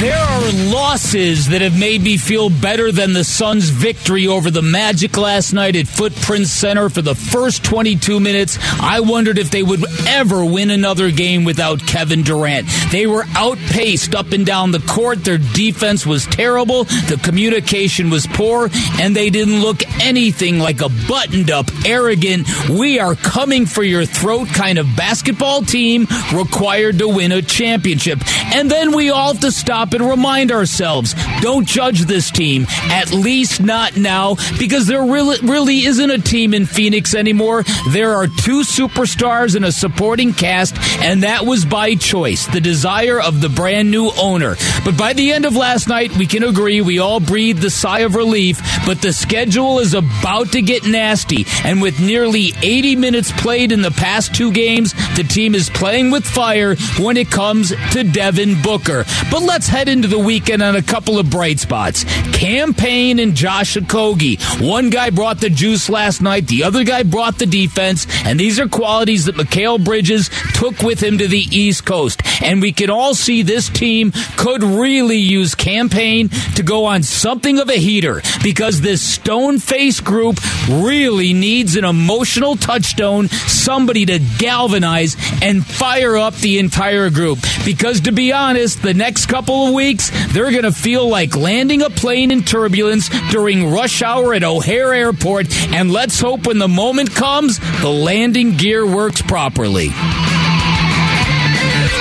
There are losses that have made me feel better than the Suns' victory over the Magic last night at Footprint Center for the first 22 minutes. I wondered if they would ever win another game without Kevin Durant. They were outpaced up and down the court. Their defense was terrible. The communication was poor, and they didn't look anything like a buttoned up, arrogant, we are coming for your throat kind of basketball team required to win a championship. And then we all have to stop and remind ourselves don't judge this team, at least not now, because there really, really isn't a team in Phoenix anymore. There are two superstars and a supporting cast, and that was by choice, the desire of the brand new owner. But by the end of last night, we can agree we all breathed a sigh of relief, but the schedule is about to get nasty. And with nearly 80 minutes played in the past two games, the team is playing with fire when it comes to Devin Booker. But let's head into the weekend on a couple of bright spots. Cam Payne and Josh Okogie. One guy brought the juice last night, the other guy brought the defense, and these are qualities that Mikal Bridges took with him to the East Coast. And we can all see this team could really use Cam Payne to go on something of a heater because this stone face group really needs an emotional touchstone, somebody to galvanize and fire up the entire group. Because to be honest, the next couple of weeks, they're going to feel like landing a plane in turbulence during rush hour at O'Hare Airport. And let's hope when the moment comes, the landing gear works properly.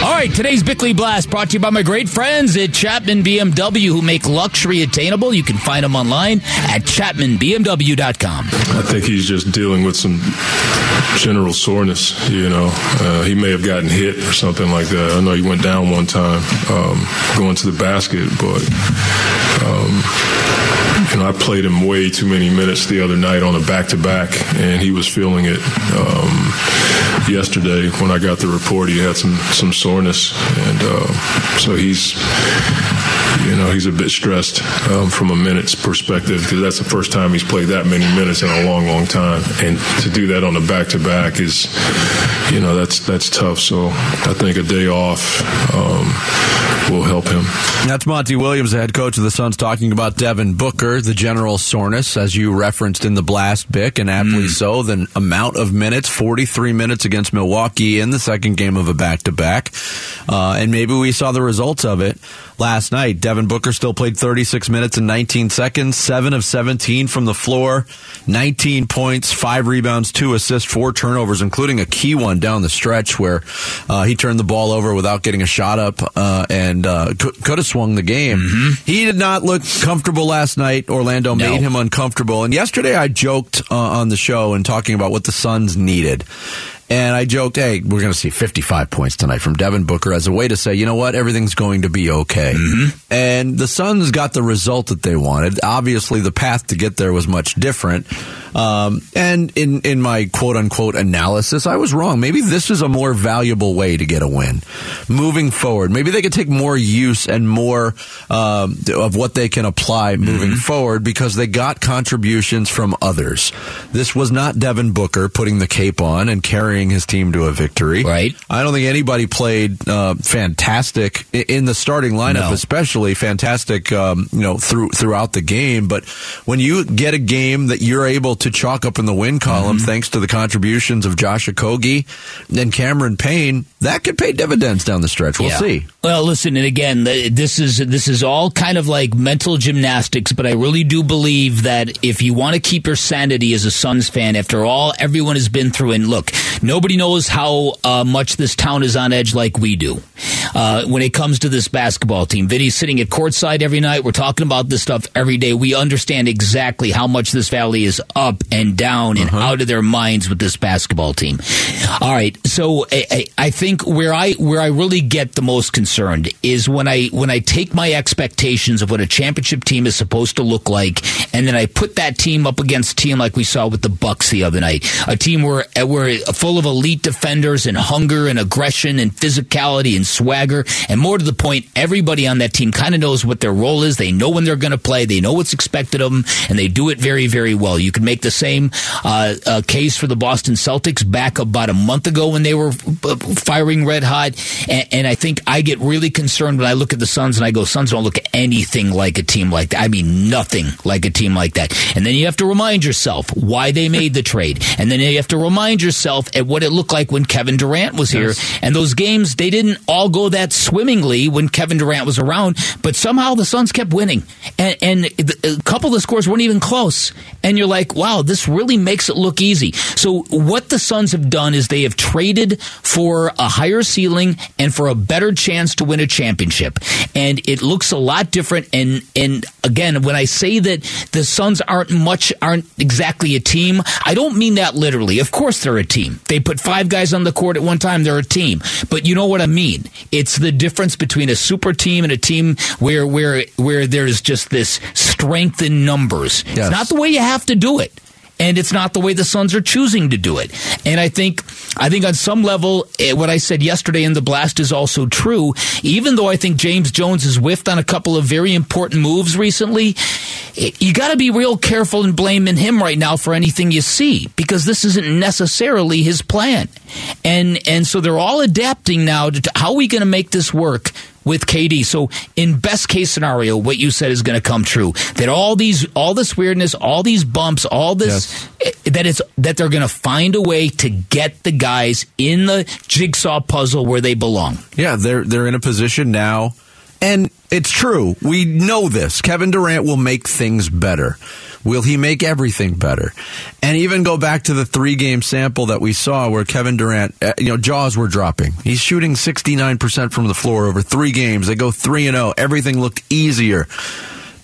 All right, today's Bickley Blast brought to you by my great friends at Chapman BMW who make luxury attainable. You can find them online at chapmanbmw.com. I think he's just dealing with some general soreness. You know, uh, he may have gotten hit or something like that. I know he went down one time um, going to the basket, but. Um, you know, I played him way too many minutes the other night on a back to back, and he was feeling it. Um, yesterday, when I got the report, he had some some soreness, and uh, so he's you know he's a bit stressed um, from a minutes perspective because that's the first time he's played that many minutes in a long, long time, and to do that on a back to back is you know that's that's tough. So I think a day off um, will help him. That's Monty Williams, the head coach of the Suns, talking about Devin Booker, the general soreness, as you referenced in the blast, Bick, and aptly so. The amount of minutes, 43 minutes against Milwaukee in the second game of a back to back. And maybe we saw the results of it last night. Devin Booker still played 36 minutes and 19 seconds, 7 of 17 from the floor, 19 points, 5 rebounds, 2 assists, 4 turnovers, including a key one down the stretch where uh, he turned the ball over without getting a shot up uh, and uh, could, could have swung the game. He did not look comfortable last night. Orlando No. made him uncomfortable. And yesterday I joked uh, on the show and talking about what the Suns needed. And I joked, hey, we're going to see 55 points tonight from Devin Booker as a way to say, you know what, everything's going to be okay. And the Suns got the result that they wanted. Obviously, the path to get there was much different. Um, and in, in my quote unquote analysis, I was wrong. Maybe this is a more valuable way to get a win moving forward. Maybe they could take more use and more um, of what they can apply moving forward because they got contributions from others. This was not Devin Booker putting the cape on and carrying his team to a victory. Right. I don't think anybody played uh, fantastic in the starting lineup, No. especially fantastic. Um, you know, through throughout the game. But when you get a game that you're able to chalk up in the win column, Mm-hmm. thanks to the contributions of Josh Okogie and Cameron Payne, that could pay dividends down the stretch. We'll Yeah. see. Well, listen, and again, this is this is all kind of like mental gymnastics, but I really do believe that if you want to keep your sanity as a Suns fan, after all everyone has been through, and look, nobody knows how uh, much this town is on edge like we do uh, when it comes to this basketball team. Vinny's sitting at courtside every night. We're talking about this stuff every day. We understand exactly how much this valley is up and down and out of their minds with this basketball team. All right, so I, I, I think where I where I really get the most concerned is when I when I take my expectations of what a championship team is supposed to look like, and then I put that team up against a team like we saw with the Bucks the other night, a team where where full of elite defenders and hunger and aggression and physicality and swagger, and more to the point, everybody on that team kind of knows what their role is. They know when they're going to play. They know what's expected of them, and they do it very, very well. You can make the same uh, uh, case for the Boston Celtics back about a month ago when they were uh, firing red hot, and, and I think I get really concerned when I look at the Suns and I go, Suns don't look anything like a team like that. I mean, nothing like a team like that. And then you have to remind yourself why they made the trade, and then you have to remind yourself at what it looked like when Kevin Durant was here. And those games, they didn't all go that swimmingly when Kevin Durant was around, but somehow the Suns kept winning. And, and a couple of the scores weren't even close. And you're like, wow, this really makes it look easy. So what the Suns have done is they have traded for a higher ceiling and for a better chance to win a championship. And it looks a lot different. And, and again, when I say that the Suns aren't much, aren't exactly a team, I don't mean that literally. Of course they're a team. They put five guys on the court at one time, they're a team. But you know what I mean? It's the difference between a super team and a team where where where there's just this strength in numbers. Yes. It's not the way you have to do it. And it's not the way the Suns are choosing to do it. And I think, I think on some level, eh, what I said yesterday in the blast is also true. Even though I think James Jones has whiffed on a couple of very important moves recently, eh, you got to be real careful in blaming him right now for anything you see because this isn't necessarily his plan. And and so they're all adapting now to, how are we going to make this work with KD. So in best case scenario, what you said is going to come true. That all these, all this weirdness, all these bumps, all this, eh, that it's that they're going to find a way to get the guys in the jigsaw puzzle where they belong. Yeah, they're they're in a position now, and it's true. We know this. Kevin Durant will make things better. Will he make everything better? And even go back to the three game sample that we saw where Kevin Durant, uh, you know, jaws were dropping. He's shooting 69% from the floor over three games. They go 3 and 0. Everything looked easier.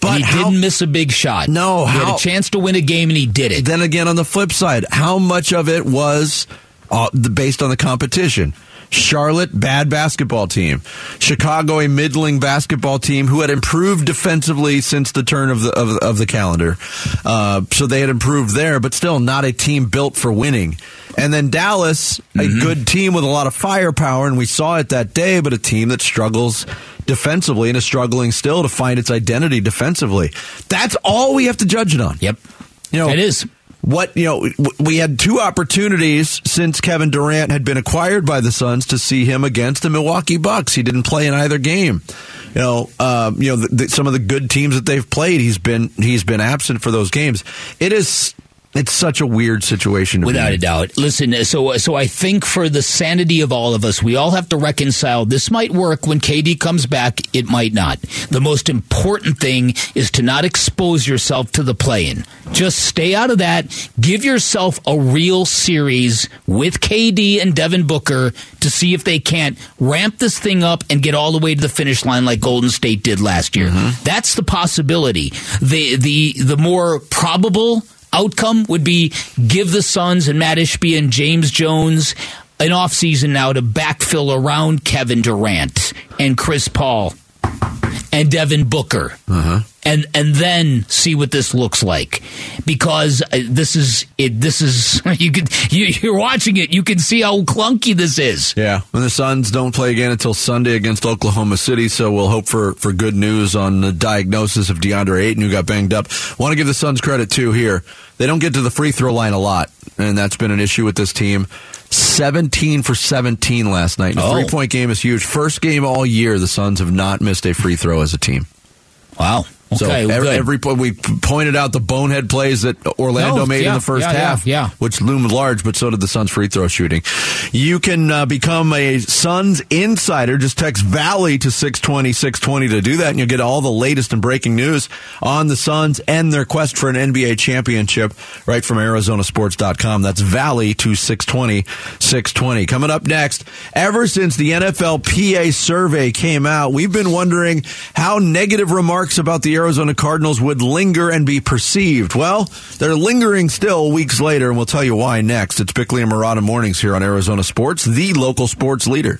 But he how- didn't miss a big shot. No, he had a chance to win a game and he did it. then again, on the flip side, how much of it was uh, based on the competition? Charlotte, bad basketball team. Chicago, a middling basketball team who had improved defensively since the turn of the of, of the calendar. Uh, so they had improved there, but still not a team built for winning. And then Dallas, a good team with a lot of firepower, and we saw it that day, but a team that struggles defensively and is struggling still to find its identity defensively. That's all we have to judge it on. Yep. You know, It is. What you know, we had two opportunities since Kevin Durant had been acquired by the Suns to see him against the Milwaukee Bucks. He didn't play in either game. You know, um, you know, the, the, some of the good teams that they've played, he's been he's been absent for those games. It is it's such a weird situation. To Without a doubt. Listen, so so I think for the sanity of all of us, we all have to reconcile. This might work when KD comes back. It might not. The most important thing is to not expose yourself to the play-in. Just stay out of that. Give yourself a real series with KD and Devin Booker to see if they can't ramp this thing up and get all the way to the finish line like Golden State did last year. Mm-hmm. That's the possibility. The the the more probable outcome would be give the Suns and Matt Ishbia and James Jones an offseason now to backfill around Kevin Durant and Chris Paul and Devin Booker. Uh-huh. And and then see what this looks like, because uh, this is it. This is you can you, you're watching it. You can see how clunky this is. Yeah, when the Suns don't play again until Sunday against Oklahoma City, so we'll hope for, for good news on the diagnosis of DeAndre Ayton, who got banged up. Want to give the Suns credit too here. They don't get to the free throw line a lot, and that's been an issue with this team. 17 for 17 last night. The Oh. three point game is huge. First game all year, the Suns have not missed a free throw as a team. Wow. So Okay. every, good. every po- we pointed out the bonehead plays that Orlando No, made yeah, in the first yeah, half, yeah. which loomed large, but so did the Suns free throw shooting. You can uh, become a Suns insider. Just text Valley to 620 620 to do that, and you'll get all the latest and breaking news on the Suns and their quest for an NBA championship right from ArizonaSports.com. That's Valley to 620 620. Coming up next, ever since the NFLPA survey came out, we've been wondering how negative remarks about the Arizona Cardinals would linger and be perceived. Well, they're lingering still weeks later, and we'll tell you why next. It's Bickley and Marotta Mornings here on Arizona Sports, the local sports leader.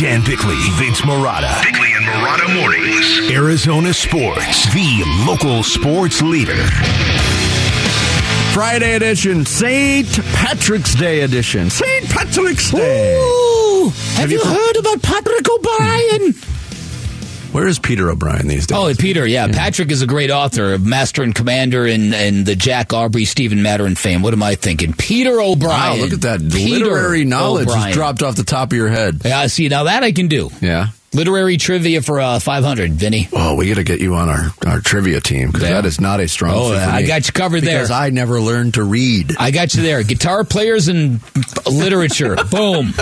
Dan Bickley, Vince Marotta. Bickley and Marotta Mornings. Arizona Sports, the local sports leader. Friday edition, St. Patrick's Day edition. St. Patrick's Day. Ooh, have, you, you- heard about Patrick O'Brien? Where is Peter O'Brien these days? Oh, Peter, yeah. Patrick is a great author, Master and Commander and, and the Jack Aubrey, Stephen Madden fame. What am I thinking? Peter O'Brien. wow, look at that. Peter Literary knowledge O'Brien. dropped off the top of your head. Yeah, I see, now that I can do. Yeah. Literary trivia for uh, 500, Vinny. Oh, we got to get you on our, our trivia team because Yeah. that is not a strong Oh, I got you covered there. Because I never learned to read. I got you there. Guitar players and literature. Boom.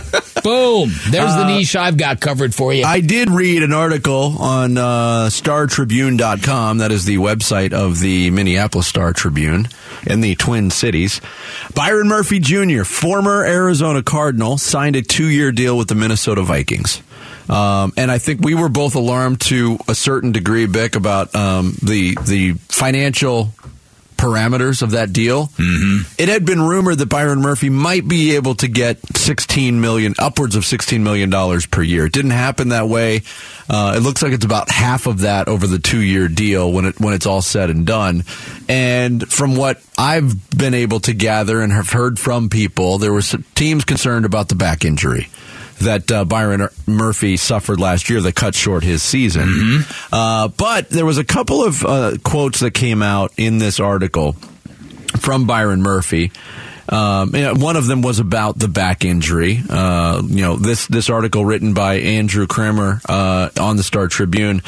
Boom. There's the niche I've got covered for you. Uh, I did read an article on uh, StarTribune.com. That is the website of the Minneapolis Star Tribune in the Twin Cities. Byron Murphy Jr., former Arizona Cardinal, signed a two year deal with the Minnesota Vikings. Um, and I think we were both alarmed to a certain degree, Bick, about um, the the financial parameters of that deal. Mm-hmm. It had been rumored that Byron Murphy might be able to get 16 million, upwards of 16 million dollars per year. It didn't happen that way. Uh, it looks like it's about half of that over the two year deal when it when it's all said and done. And from what I've been able to gather and have heard from people, there were teams concerned about the back injury that uh, Byron Murphy suffered last year that cut short his season. Uh, but there was a couple of uh, quotes that came out in this article from Byron Murphy. Um, one of them was about the back injury. Uh, you know, this this article written by Andrew Kramer uh, on the Star Tribune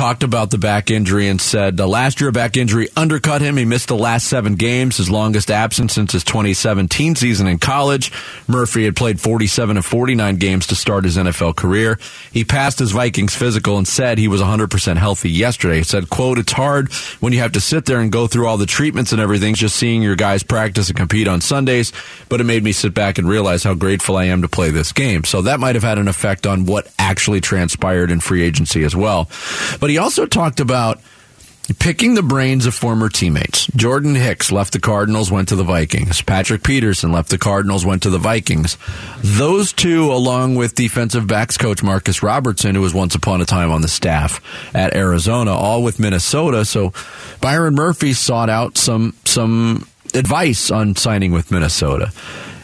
talked about the back injury and said uh, last year back injury undercut him. He missed the last seven games, his longest absence since his 2017 season in college. Murphy had played 47 of 49 games to start his NFL career. He passed his Vikings physical and said he was 100% healthy yesterday. He said, quote, it's hard when you have to sit there and go through all the treatments and everything, just seeing your guys practice and compete on Sundays, but it made me sit back and realize how grateful I am to play this game. So that might have had an effect on what actually transpired in free agency as well. But he also talked about picking the brains of former teammates. Jordan Hicks left the Cardinals, went to the Vikings. Patrick Peterson left the Cardinals, went to the Vikings. Those two, along with defensive backs coach Marcus Robertson, who was once upon a time on the staff at Arizona, all with Minnesota. So Byron Murphy sought out some some advice on signing with Minnesota.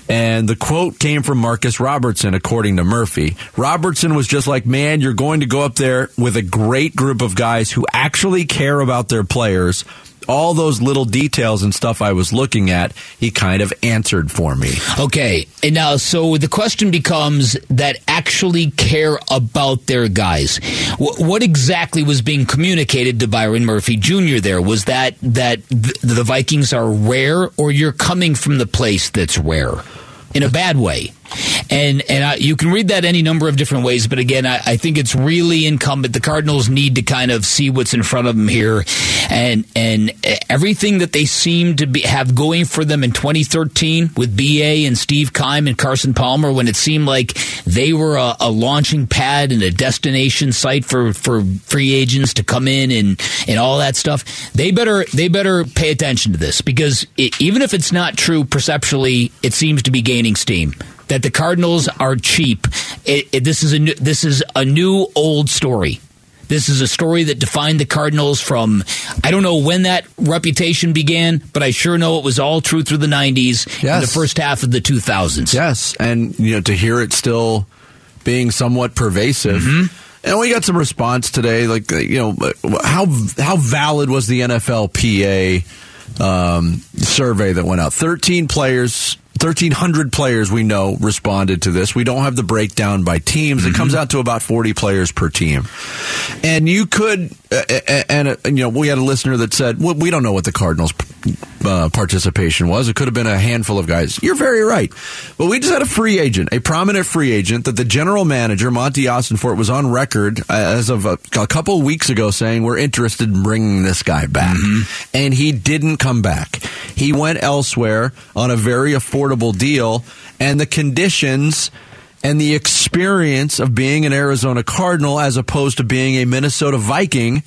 And the quote came from Marcus Robertson, according to Murphy. Robertson was just like, man, you're going to go up there with a great group of guys who actually care about their players. All those little details and stuff I was looking at, he kind of answered for me. Okay, and now so the question becomes that actually care about their guys. Wh- what exactly was being communicated to Byron Murphy Jr. There was that that th- the Vikings are rare, or you're coming from the place that's rare in a bad way. And and I, you can read that any number of different ways, but again, I, I think it's really incumbent. The Cardinals need to kind of see what's in front of them here, and and everything that they seem to be have going for them in 2013 with BA and Steve Keim and Carson Palmer, when it seemed like they were a, a launching pad and a destination site for for free agents to come in and and all that stuff. They better they better pay attention to this because it, even if it's not true perceptually, it seems to be gaining steam that the Cardinals are cheap. It, it, this is a new, this is a new old story. This is a story that defined the Cardinals from I don't know when that reputation began, but I sure know it was all true through the '90s and the first half of the 2000s. Yes, and you know to hear it still being somewhat pervasive. And we got some response today, like uh, you know how how valid was the NFLPA um, survey that went out? Thirteen players. 1,300 players we know responded to this. We don't have the breakdown by teams. It comes out to about 40 players per team. And you could, uh, uh, and, uh, you know, we had a listener that said, well, we don't know what the Cardinals' uh, participation was. It could have been a handful of guys. You're very right. But we just had a free agent, a prominent free agent that the general manager, Monti Austin Ossenfort, was on record uh, as of a, a couple weeks ago saying, we're interested in bringing this guy back. And he didn't come back. He went elsewhere on a very affordable deal, and the conditions and the experience of being an Arizona Cardinal as opposed to being a Minnesota Viking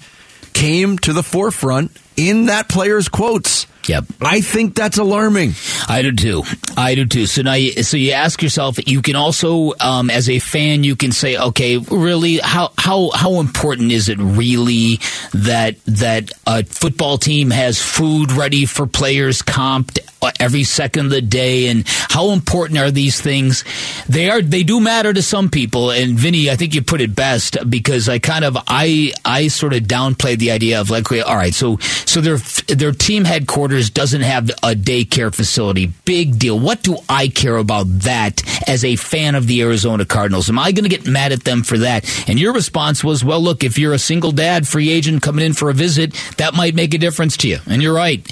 came to the forefront in that player's quotes. Yep. I think that's alarming. I do too. I do too. So now, you, so you ask yourself. You can also, um, as a fan, you can say, okay, really, how how how important is it really that that a football team has food ready for players, comped every second of the day, and how important are these things? They are. They do matter to some people. And Vinny, I think you put it best because I kind of I I sort of downplayed the idea of like, all right, so so their their team headquarters doesn't have a daycare facility. Big deal. What do I care about that as a fan of the Arizona Cardinals? Am I going to get mad at them for that? And your response was, well, look, if you're a single dad, free agent coming in for a visit, that might make a difference to you. And you're right.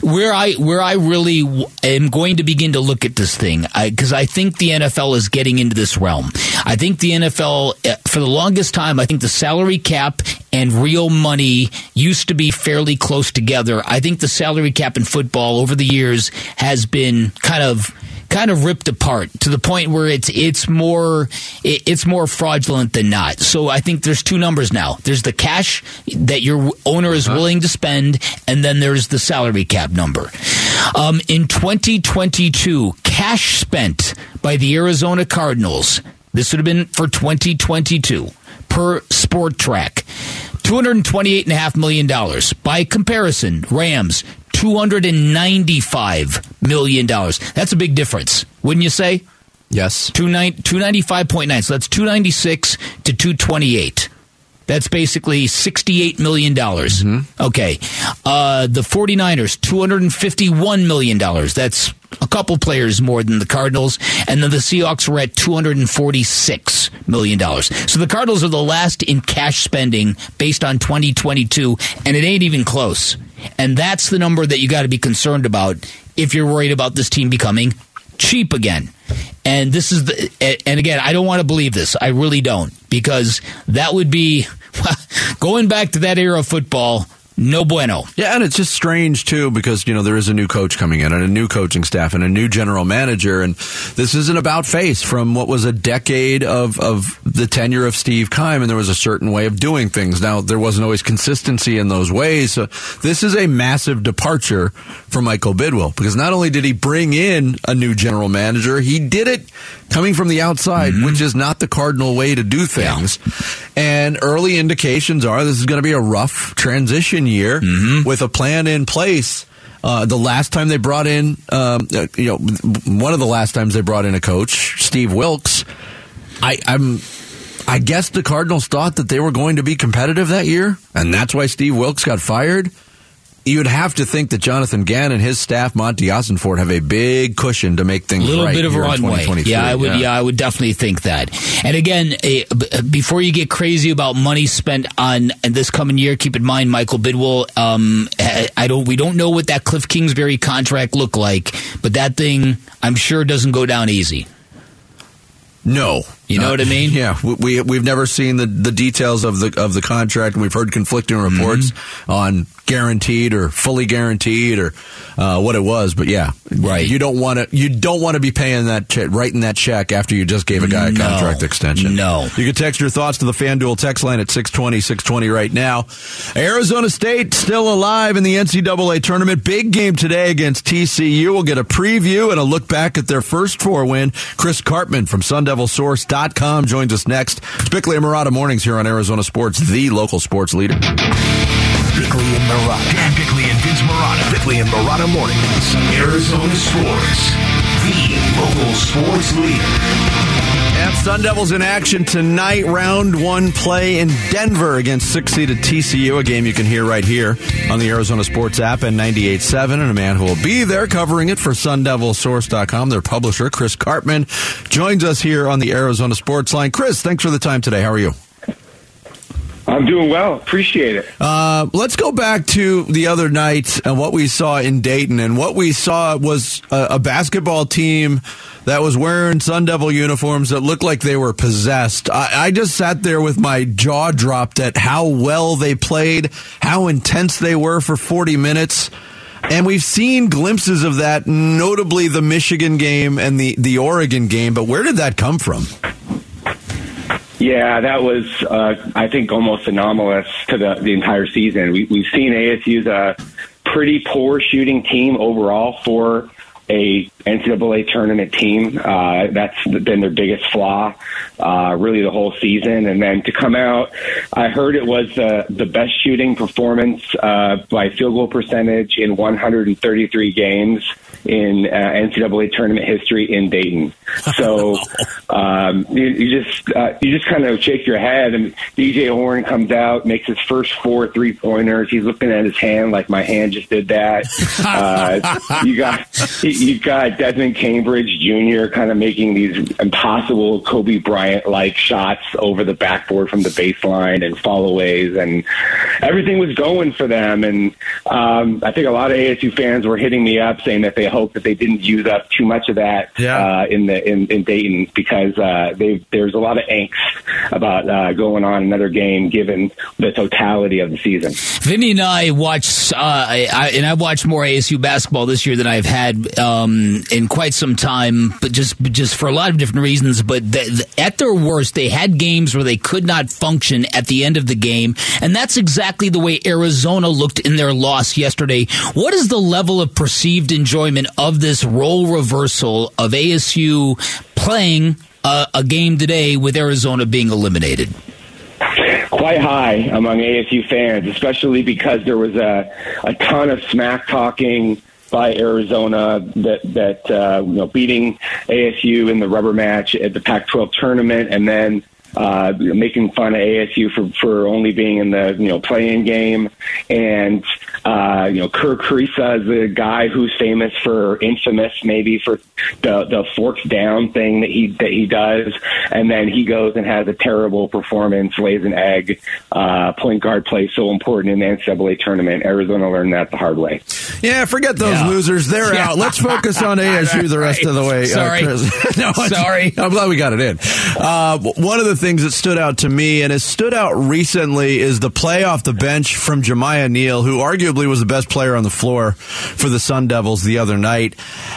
Where I where I really am going to begin to look at this thing because I, I think the NFL is getting into this realm. I think the NFL uh, for the longest time, I think the salary cap and real money used to be fairly close together. I think the salary cap in football over the years has been kind of kind of ripped apart to the point where it's it's more it's more fraudulent than not. So I think there's two numbers now. There's the cash that your owner is uh-huh. willing to spend, and then there's the salary cap number. Um, in 2022, cash spent by the Arizona Cardinals. This would have been for 2022 per Spotrac. $228.5 million. By comparison, Rams, $295 million. That's a big difference, wouldn't you say? Yes. 295.9. So that's 296 to 228. That's basically $68 million. Mm-hmm. Okay. Uh, the 49ers, $251 million. That's a couple players more than the Cardinals. And then the Seahawks were at $246 million. So the Cardinals are the last in cash spending based on 2022, and it ain't even close. And that's the number that you got to be concerned about if you're worried about this team becoming cheap again. And this is the, and again, I don't want to believe this. I really don't because that would be going back to that era of football no bueno. Yeah, and it's just strange too because you know there is a new coach coming in and a new coaching staff and a new general manager, and this isn't about face from what was a decade of of the tenure of Steve Keim, and there was a certain way of doing things. Now there wasn't always consistency in those ways. So this is a massive departure for Michael Bidwill because not only did he bring in a new general manager, he did it coming from the outside, mm-hmm. which is not the cardinal way to do things. Yeah. And early indications are this is going to be a rough transition year mm-hmm. with a plan in place. Uh, the last time they brought in, um, uh, you know, one of the last times they brought in a coach, Steve Wilks. I, I'm, I guess the Cardinals thought that they were going to be competitive that year, and that's why Steve Wilks got fired you would have to think that Jonathan Gann and his staff, Monti Ossenfort, have a big cushion to make things a little right bit of a runway. Yeah, I would. Yeah. yeah. I would definitely think that. And again, uh, before you get crazy about money spent on this coming year, keep in mind Michael Bidwill. Um, I don't. We don't know what that Kliff Kingsbury contract looked like, but that thing, I'm sure, doesn't go down easy. No, you know uh, what I mean? Yeah, we we've never seen the, the details of the of the contract, and we've heard conflicting reports mm-hmm. on guaranteed or fully guaranteed or uh, what it was. But yeah, right. You don't want to you don't want to be paying that che- writing that check after you just gave a guy a no, contract extension. No. You can text your thoughts to the FanDuel text line at 620 620 right now. Arizona State still alive in the NCAA tournament. Big game today against TCU. We'll get a preview and a look back at their first four win. Chris Karpman from SunDevilSource.com joins us next. Bickley and Marotta mornings here on Arizona Sports, the local sports leader. Bickley and Marotta. Dan Bickley and Vince Marotta. Bickley and Marotta mornings. Arizona Sports, the local sports leader. And Sun Devils in action tonight. Round one play in Denver against six seeded TCU. A game you can hear right here on the Arizona Sports app and 98.7. And a man who will be there covering it for SunDevilSource.com. Their publisher, Chris Karpman, joins us here on the Arizona Sports line. Chris, thanks for the time today. How are you? I'm doing well. Appreciate it. Uh, let's go back to the other night and what we saw in Dayton. And what we saw was a, a basketball team that was wearing Sun Devil uniforms that looked like they were possessed. I, I just sat there with my jaw dropped at how well they played, how intense they were for 40 minutes. And we've seen glimpses of that, notably the Michigan game and the, the Oregon game. But where did that come from? Yeah, that was, uh, I think, almost anomalous to the, the entire season. We, we've seen ASU's a pretty poor shooting team overall for a NCAA tournament team. Uh, that's been their biggest flaw, uh, really the whole season. And then to come out, I heard it was the the best shooting performance uh, by field goal percentage in 133 games in uh, NCAA tournament history in Dayton. So um, you, you just uh, you just kind of shake your head, and DJ Horne comes out, makes his first four three pointers. He's looking at his hand like my hand just did that. Uh, you got you got Desmond Cambridge Jr. kind of making these impossible Kobe Bryant like shots over the backboard from the baseline and followaways, and everything was going for them. And um, I think a lot of ASU fans were hitting me up saying that they hope that they didn't use up too much of that Yeah. uh, in the in, in Dayton because uh, they, there's a lot of angst about uh, going on another game given the totality of the season. Vinny and I watched, uh, I, I, and I've watched more ASU basketball this year than I've had um, in quite some time, but just just for a lot of different reasons. But the, the, at their worst, they had games where they could not function at the end of the game, and that's exactly the way Arizona looked in their loss yesterday. What is the level of perceived enjoyment of this role reversal of ASU playing a game today with Arizona being eliminated? quite high among ASU fans, especially because there was a, a ton of smack talking by Arizona that that uh, you know beating ASU in the rubber match at the Pac-12 tournament, and then uh, making fun of ASU for for only being in the you know play-in game, and uh, you know Kerr Kriisa is the guy who's famous for infamous maybe for the the forks down thing that he that he does, and then he goes and has a terrible performance, lays an egg. Uh, point guard play so important in the NCAA tournament. Arizona learned that the hard way. Yeah, forget those Yeah. losers. They're Yeah. out. Let's focus on ASU the rest of the way. uh, Sorry. Chris. No, Sorry. I'm glad we got it in. Uh, one of the things that stood out to me and has stood out recently is the play off the bench from Jemiah Neal, who arguably was the best player on the floor for the Sun Devils the other night.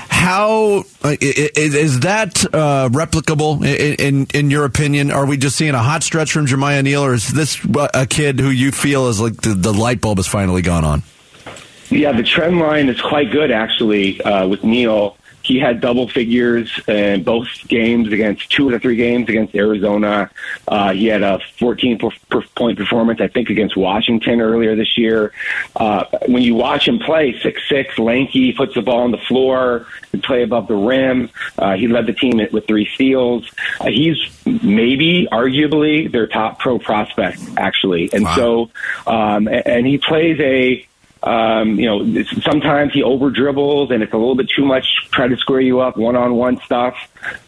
How uh, is that uh, replicable in, in your opinion? Are we just seeing a hot stretch from Jemiah Neal, or is this a kid who you feel is like the, the light bulb has finally gone on? Yeah, the trend line is quite good actually uh, with Neal. He had double figures in both games against two of the three games against Arizona. Uh, he had a 14 per, per point performance, I think, against Washington earlier this year. Uh, when you watch him play, six six, lanky, puts the ball on the floor, can play above the rim. Uh, he led the team with three steals. Uh, he's maybe, arguably, their top pro prospect actually, and so um, and he plays a um, you know, sometimes he over dribbles and it's a little bit too much. Try to square you up one on one stuff,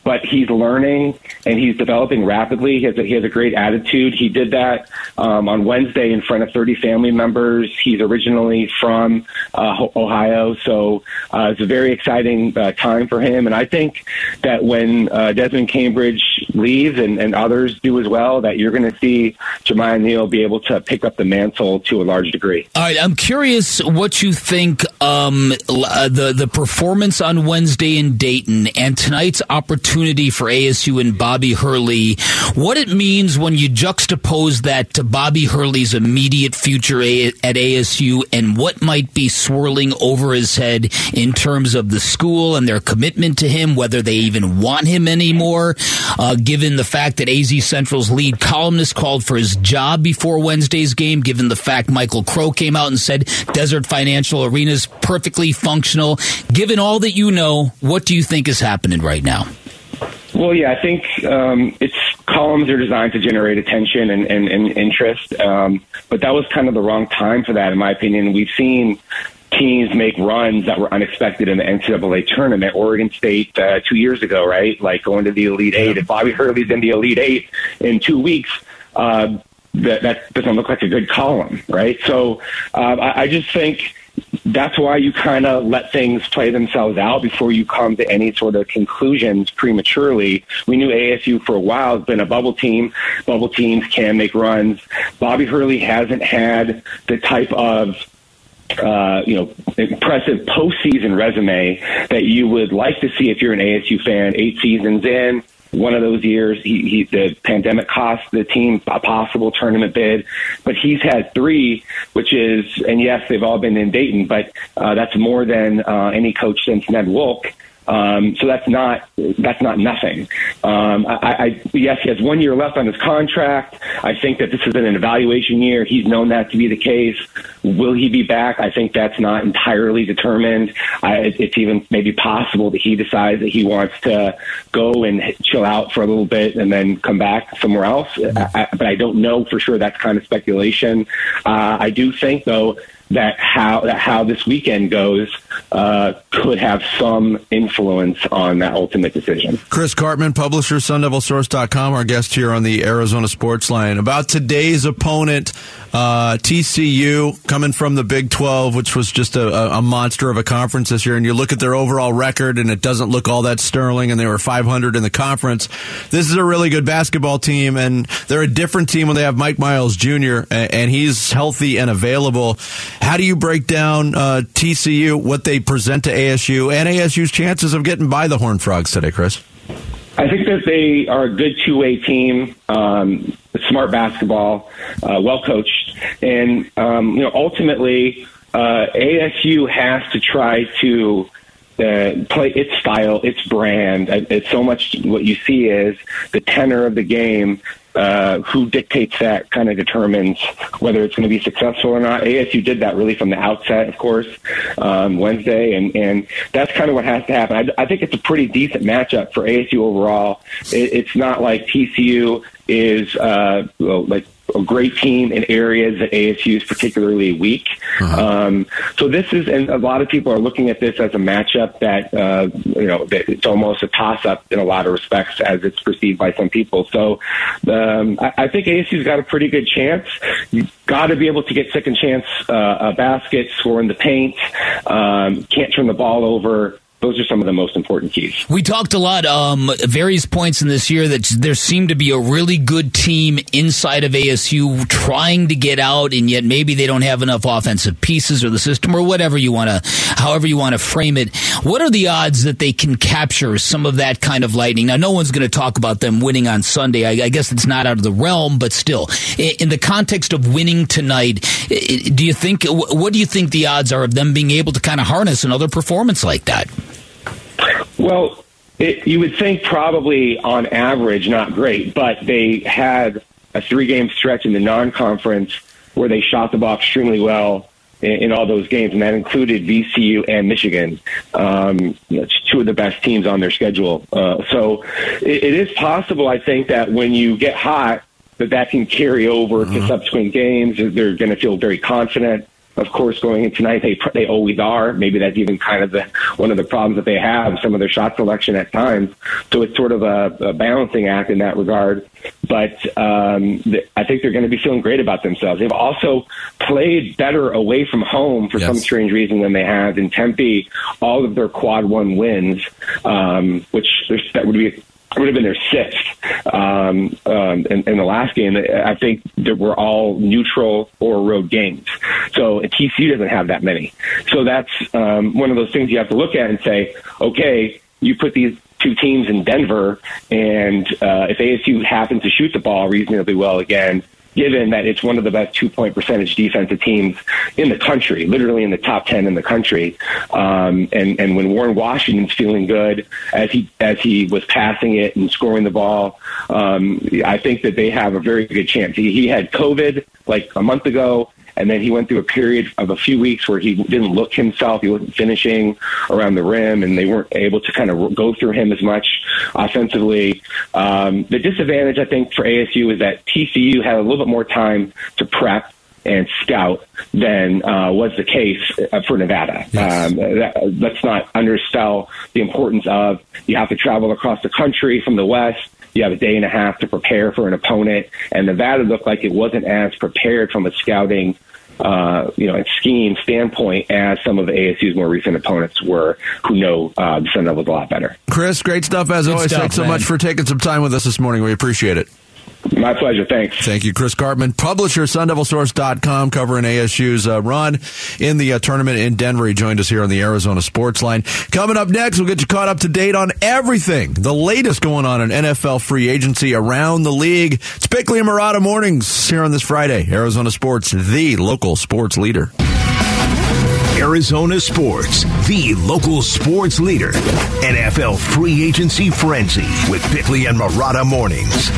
but he's learning and he's developing rapidly. He has a, he has a great attitude. He did that um, on Wednesday in front of 30 family members. He's originally from uh, Ohio, so uh, it's a very exciting uh, time for him. And I think that when uh, Desmond Cambridge leaves and, and others do as well, that you're going to see Jemiah Neal be able to pick up the mantle to a large degree. All right, I'm curious what you think um, uh, the the performance on Wednesday in Dayton and tonight's opportunity for ASU and Bobby Hurley. What it means when you juxtapose that to Bobby Hurley's immediate future at ASU and what might be swirling over his head in terms of the school and their commitment to him, whether they even want him anymore. Uh, given the fact that AZ Central's lead columnist called for his job before Wednesday's game, given the fact Michael Crow came out and said Desert Financial Arena is perfectly functional. Given all that you know, what do you think is happening right now? Well, yeah, I think um, its columns are designed to generate attention and, and, and interest, um, but that was kind of the wrong time for that, in my opinion. We've seen teams make runs that were unexpected in the NCAA tournament. Oregon State uh, two years ago, right? Like going to the Elite Eight. If Bobby Hurley's in the Elite Eight in two weeks, uh, that, that doesn't look like a good column, right? So um, I, I just think that's why you kind of let things play themselves out before you come to any sort of conclusions prematurely. We knew ASU for a while has been a bubble team. Bubble teams can make runs. Bobby Hurley hasn't had the type of uh, you know, impressive postseason resume that you would like to see if you're an ASU fan. Eight seasons in, one of those years. He, he the pandemic cost the team a possible tournament bid, but he's had three, which is and yes, they've all been in Dayton, but uh, that's more than uh, any coach since Ned Wulk. Um, so that's not that's not nothing. Um, I, I, yes, he has one year left on his contract. I think that this is an evaluation year. He's known that to be the case. Will he be back? I think that's not entirely determined. I, it's even maybe possible that he decides that he wants to go and chill out for a little bit and then come back somewhere else. I, but I don't know for sure. That's kind of speculation. Uh, I do think though that how that how this weekend goes uh, could have some influence on that ultimate decision. Chris Karpman, publisher, SunDevilSource.com, our guest here on the Arizona Sports Line. About today's opponent, uh, TCU, coming from the Big 12, which was just a, a, monster of a conference this year, and you look at their overall record, and it doesn't look all that sterling, and they were 500 in the conference. This is a really good basketball team, and they're a different team when they have Mike Miles Jr., and he's healthy and available. How do you break down uh, TCU, what they present to ASU, and ASU's chances of getting by the Horned Frogs today, Chris? I think that they are a good two way team, um, smart basketball, uh, well coached, and um, you know ultimately uh, ASU has to try to. Play its style, its brand. It's so much what you see is the tenor of the game uh, who dictates that kind of determines whether it's going to be successful or not. ASU did that really from the outset, of course, um, Wednesday, and and that's kind of what has to happen. I, I think it's a pretty decent matchup for ASU overall. It, it's not like TCU is uh, well, like a great team in areas that ASU is particularly weak. Uh-huh. Um, so this is, and a lot of people are looking at this as a matchup that uh, you know that it's almost a toss-up in a lot of respects, as it's perceived by some people. So um, I, I think ASU's got a pretty good chance. You've got to be able to get second chance uh, a basket, score in the paint. Um, can't turn the ball over those are some of the most important keys. We talked a lot, um, various points in this year that there seemed to be a really good team inside of ASU trying to get out, and yet maybe they don't have enough offensive pieces or the system or whatever you want to, however you want to frame it. What are the odds that they can capture some of that kind of lightning? Now, no one's going to talk about them winning on Sunday. I, I, guess it's not out of the realm, but still, in the context of winning tonight, do you think? What do you think the odds are of them being able to kind of harness another performance like that? Well, it, you would think probably on average not great, but they had a three game stretch in the non conference where they shot the ball extremely well in, in, all those games, and that included VCU and Michigan. Um, two of the best teams on their schedule. Uh, so it, it is possible, I think, that when you get hot, that that can carry over mm-hmm. to subsequent games. They're going to feel very confident of course, going in tonight, they they always are. Maybe that's even kind of the one of the problems that they have. Some of their shot selection at times, so it's sort of a, a balancing act in that regard. But um, I think they're going to be feeling great about themselves. They've also played better away from home for yes. some strange reason than they have in Tempe. All of their quad one wins, um, which that would be would have been their sixth um, um, in, in, the last game. I think that were all neutral or road games. So TCU doesn't have that many. So that's um, one of those things you have to look at and say, okay, you put these two teams in Denver, and uh, if ASU happens to shoot the ball reasonably well again, given that it's one of the best two point percentage defensive teams in the country, literally in the top 10 in the country. Um, and, and when Warren Washington's feeling good as he, as he was passing it and scoring the ball, um, I think that they have a very good chance. He, he had COVID like a month ago and then he went through a period of a few weeks where he didn't look himself. He wasn't finishing around the rim, and they weren't able to kind of go through him as much offensively. Um, the disadvantage, I think, for ASU is that TCU had a little bit more time to prep and scout than uh, was the case uh, for Nevada. Yes. Um, that, let's not undersell the importance of you have to travel across the country from the west you have a day and a half to prepare for an opponent. And Nevada looked like it wasn't as prepared from a scouting uh, you know, and scheme standpoint as some of ASU's more recent opponents were, who know uh, the Sun Devils a lot better. Chris, great stuff as Good always. Stuff, Thanks so much for taking some time with us this morning. We appreciate it. My pleasure. Thanks. Thank you, Chris Karpman, publisher, SunDevilSource.com, covering ASU's uh, run in the uh, tournament in Denver. He joined us here on the Arizona Sports Line. Coming up next, we'll get you caught up to date on everything, the latest going on in NFL free agency around the league. It's Bickley and Marotta Mornings here on this Friday. Arizona Sports, the local sports leader. Arizona Sports, the local sports leader. NFL free agency frenzy with Bickley and Marotta mornings.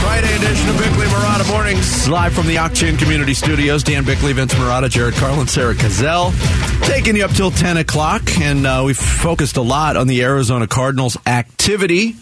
Friday edition of Bickley Marotta Mornings, live from the Octane Community Studios. Dan Bickley, Vince Marotta, Jared Carlin, Sarah Cazell, taking you up till 10 o'clock. And uh, we've focused a lot on the Arizona Cardinals activity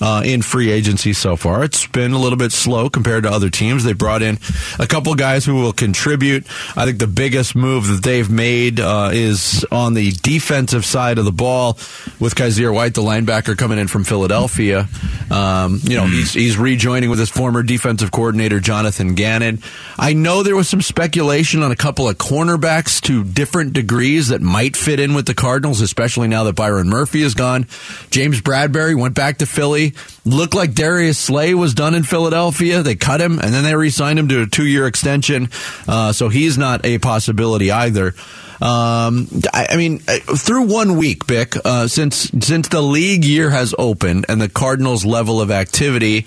uh, in free agency so far. It's been a little bit slow compared to other teams. They brought in a couple guys who will contribute. I think the biggest move that they've made uh, is on the defensive side of the ball with Kyzir White, the linebacker coming in from Philadelphia. Um, you know, he's, he's rejoining with his former defensive coordinator, Jonathan Gannon. I know there was some speculation on a couple of cornerbacks to different degrees that might fit in with the Cardinals, especially now that Byron Murphy is gone. James Bradberry went back to Philly. Looked like Darius Slay was done in Philadelphia. They cut him, and then they re-signed him to a two-year extension. Uh, so he's not a possibility either. Um, I, I, mean, uh, through one week, Bick, uh, since since the league year has opened and the Cardinals' level of activity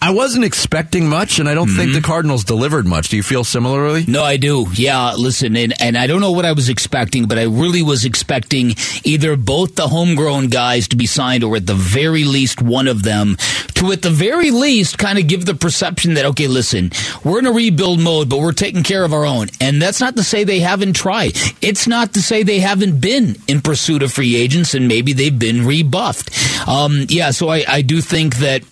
I wasn't expecting much, and I don't mm-hmm. think the Cardinals delivered much. Do you feel similarly? No, I do. Yeah, listen, and, and I don't know what I was expecting, but I really was expecting either both the homegrown guys to be signed or at the very least one of them to, at the very least, kind of give the perception that, okay, listen, we're in a rebuild mode, but we're taking care of our own. And that's not to say they haven't tried. It's not to say they haven't been in pursuit of free agents and maybe they've been rebuffed. Um, yeah, so I, I do think that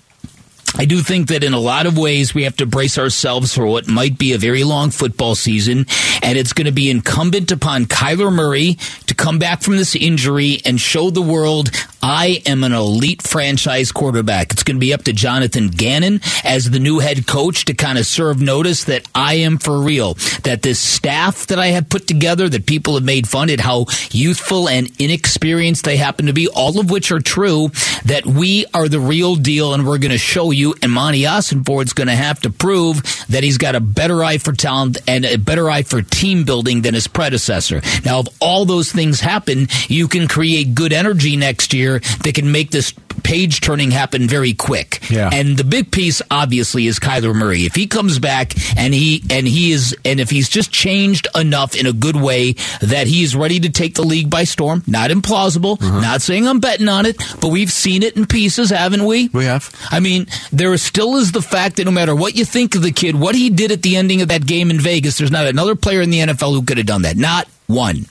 I do think that in a lot of ways we have to brace ourselves for what might be a very long football season, and it's going to be incumbent upon Kyler Murray to come back from this injury and show the world I am an elite franchise quarterback. It's going to be up to Jonathan Gannon as the new head coach to kind of serve notice that I am for real. That this staff that I have put together, that people have made fun at how youthful and inexperienced they happen to be, all of which are true, that we are the real deal and we're going to show you. And Monti Ossenfort's going to have to prove that he's got a better eye for talent and a better eye for team building than his predecessor. Now, if all those things happen, you can create good energy next year that can make this page turning happen very quick. Yeah. And the big piece obviously is Kyler Murray. If he comes back and he and he is and if he's just changed enough in a good way that he is ready to take the league by storm, not implausible, uh-huh. not saying I'm betting on it, but we've seen it in pieces, haven't we? We have. I mean, there still is the fact that no matter what you think of the kid, what he did at the ending of that game in Vegas, there's not another player in the NFL who could have done that. Not one.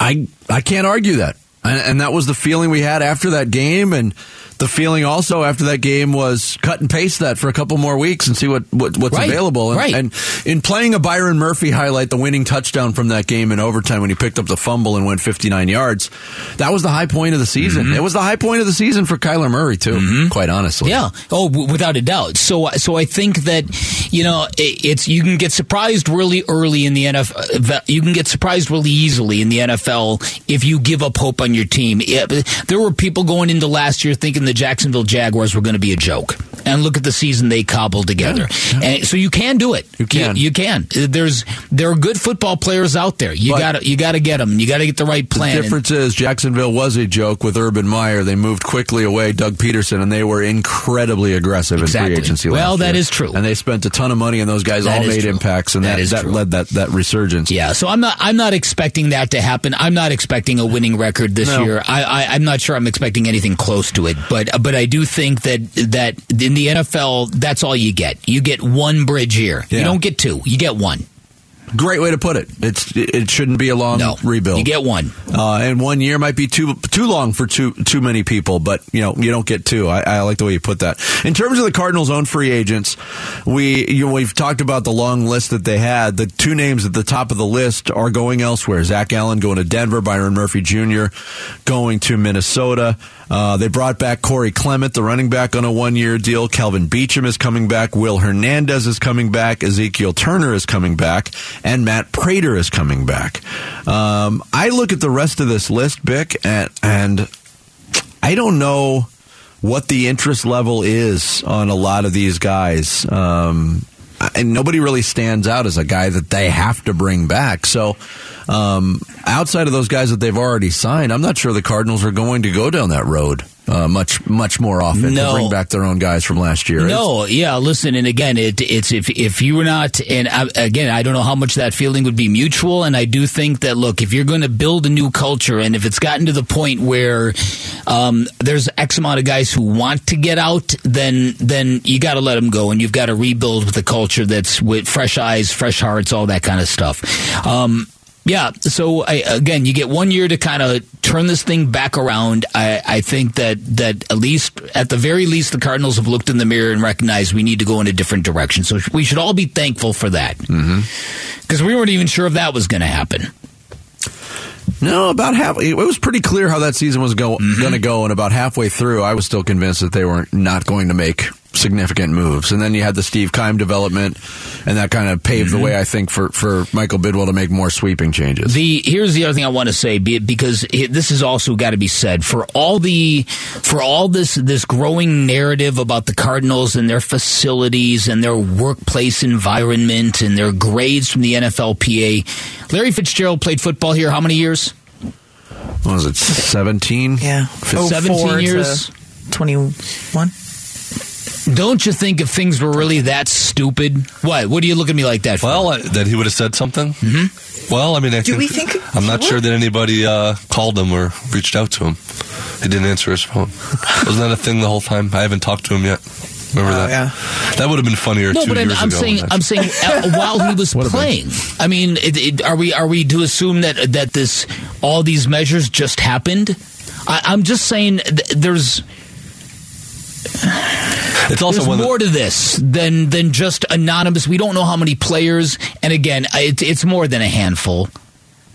I I can't argue that. And, and, that was the feeling we had after that game. And the feeling also after that game was cut and paste that for a couple more weeks and see what, what what's right, available. And, right. and in playing a Byron Murphy highlight, the winning touchdown from that game in overtime when he picked up the fumble and went 59 yards, that was the high point of the season. Mm-hmm. It was the high point of the season for Kyler Murray too, mm-hmm. quite honestly. Yeah. Oh, without a doubt. So so I think that you know it's you can get surprised really early in the NFL. You can get surprised really easily in the NFL if you give up hope on your team. There were people going into last year thinking the Jacksonville Jaguars were going to be a joke. And look at the season they cobbled together. Yeah, yeah. And so you can do it. You can. You, you, can. There's there are good football players out there. You got to you got to get them. You got to get the right plan. The difference is Jacksonville was a joke with Urban Meyer. They moved quickly away Doug Pederson, and they were incredibly aggressive exactly. in free agency. Well, that is true. And they spent a ton of money, and those guys that all made true. impacts, and that, that, that led that that resurgence. Yeah. So I'm not I'm not expecting that to happen. I'm not expecting a winning record this no. year. I, I I'm not sure I'm expecting anything close to it. But but I do think that that in the NFL, that's all you get. You get one bridge here. Yeah. You don't get two. You get one. Great way to put it. It's it shouldn't be a long no, rebuild. You get one, uh, and one year might be too too long for too too many people. But you know you don't get two. I, I like the way you put that. In terms of the Cardinals' own free agents, we you know, we've talked about the long list that they had. The two names at the top of the list are going elsewhere. Zach Allen going to Denver. Byron Murphy Jr. going to Minnesota. Uh, they brought back Corey Clement, the running back, on a one year deal. Kelvin Beachum is coming back. Will Hernandez is coming back. Ezekiel Turner is coming back. And Matt Prater is coming back. Um, I look at the rest of this list, Bick, and, and I don't know what the interest level is on a lot of these guys. Um, and nobody really stands out as a guy that they have to bring back. So, um, outside of those guys that they've already signed, I'm not sure the Cardinals are going to go down that road uh, much much more often No. to bring back their own guys from last year. No, yeah. Listen, and again, it, it's if if you were not, and I, again, I don't know how much that feeling would be mutual, and I do think that look, if you're going to build a new culture, and if it's gotten to the point where um, there's X amount of guys who want to get out, then then you got to let them go, and you've got to rebuild with a culture that's with fresh eyes, fresh hearts, all that kind of stuff. Um, yeah. So I, again, you get one year to kind of turn this thing back around. I, I think that that at least, at the very least, the Cardinals have looked in the mirror and recognized we need to go in a different direction. So we should all be thankful for that because we weren't even sure if that was going to happen. No, about half. It was pretty clear how that season was go, Mm-hmm. going to go, and about halfway through, I was still convinced that they were not going to make significant moves. And then you had the Steve Keim development, and that kind of paved the mm-hmm. way, I think, for for Michael Bidwill to make more sweeping changes. The here's the other thing I want to say because it, this has also got to be said for all the for all this this growing narrative about the Cardinals and their facilities and their workplace environment and their grades from the NFLPA. Larry Fitzgerald played football here how many years? What was it seventeen? Yeah. For 04 17 years? 21. Don't you think if things were really that stupid? What? What do you look at me like that for? Well, uh, that he would have said something. Mm-hmm. Well, I mean, I Do think, we think I'm not would? sure that anybody uh, called him or reached out to him. He didn't answer his phone. Wasn't that a thing the whole time? I haven't talked to him yet. Remember Oh, that? yeah. That would have been funnier no, two but I'm, years I'm ago. saying I'm saying uh, while he was playing. I mean, it, it, are we are we to assume that that this all these measures just happened? I, I'm just saying th- there's it's also there's more to this than than just anonymous. We don't know how many players, and again, it, it's more than a handful.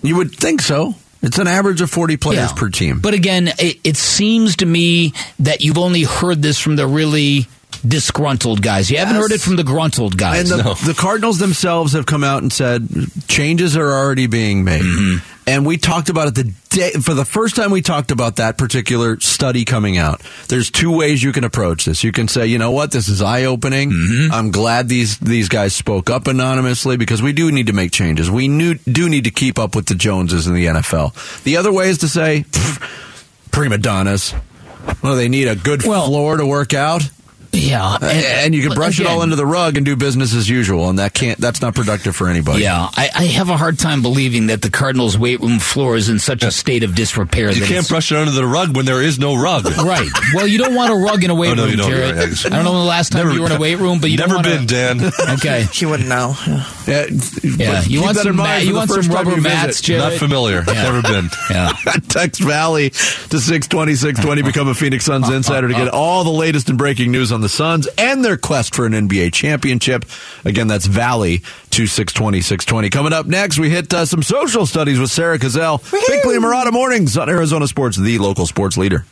You would think so. It's an average of forty players Yeah. per team. But again, it, it seems to me that you've only heard this from the really disgruntled guys. You haven't heard it from the gruntled guys. And the, No. the Cardinals themselves have come out and said changes are already being made. Mm-hmm. And we talked about it the day for the first time we talked about that particular study coming out. There's two ways you can approach this. You can say, you know what, this is eye opening. Mm-hmm. I'm glad these these guys spoke up anonymously because we do need to make changes. We knew, do need to keep up with the Joneses in the NFL. The other way is to say, prima donnas. Well, they need a good Well- floor to work out. Yeah, uh, And, you can brush it all again, under the rug and do business as usual, and that can't. That's not productive for anybody. Yeah, I, I have a hard time believing that the Cardinals' weight room floor is in such a state of disrepair. you that can't brush it under the rug when there is no rug. Right. Well, you don't want a rug in a oh, weight Oh, no, room, you don't. Jarrett. You're right. I don't know the last time Never- you were in a weight room, but you Never don't been, want Dan. Okay. He wouldn't know. Yeah. Yeah, Yeah, you want some in ma- you want some rubber mats, visit. Jarrett? Not familiar. Yeah. Never been. Yeah. Text Valley to 620, 620. Become a Phoenix Suns uh, uh, insider to get all the latest and breaking news on the Suns and their quest for an NBA championship. Again, that's Valley to 620, 620. Coming up next, we hit uh, some social studies with Sarah Cazell. Big Play Marotta Mornings on Arizona Sports, the local sports leader.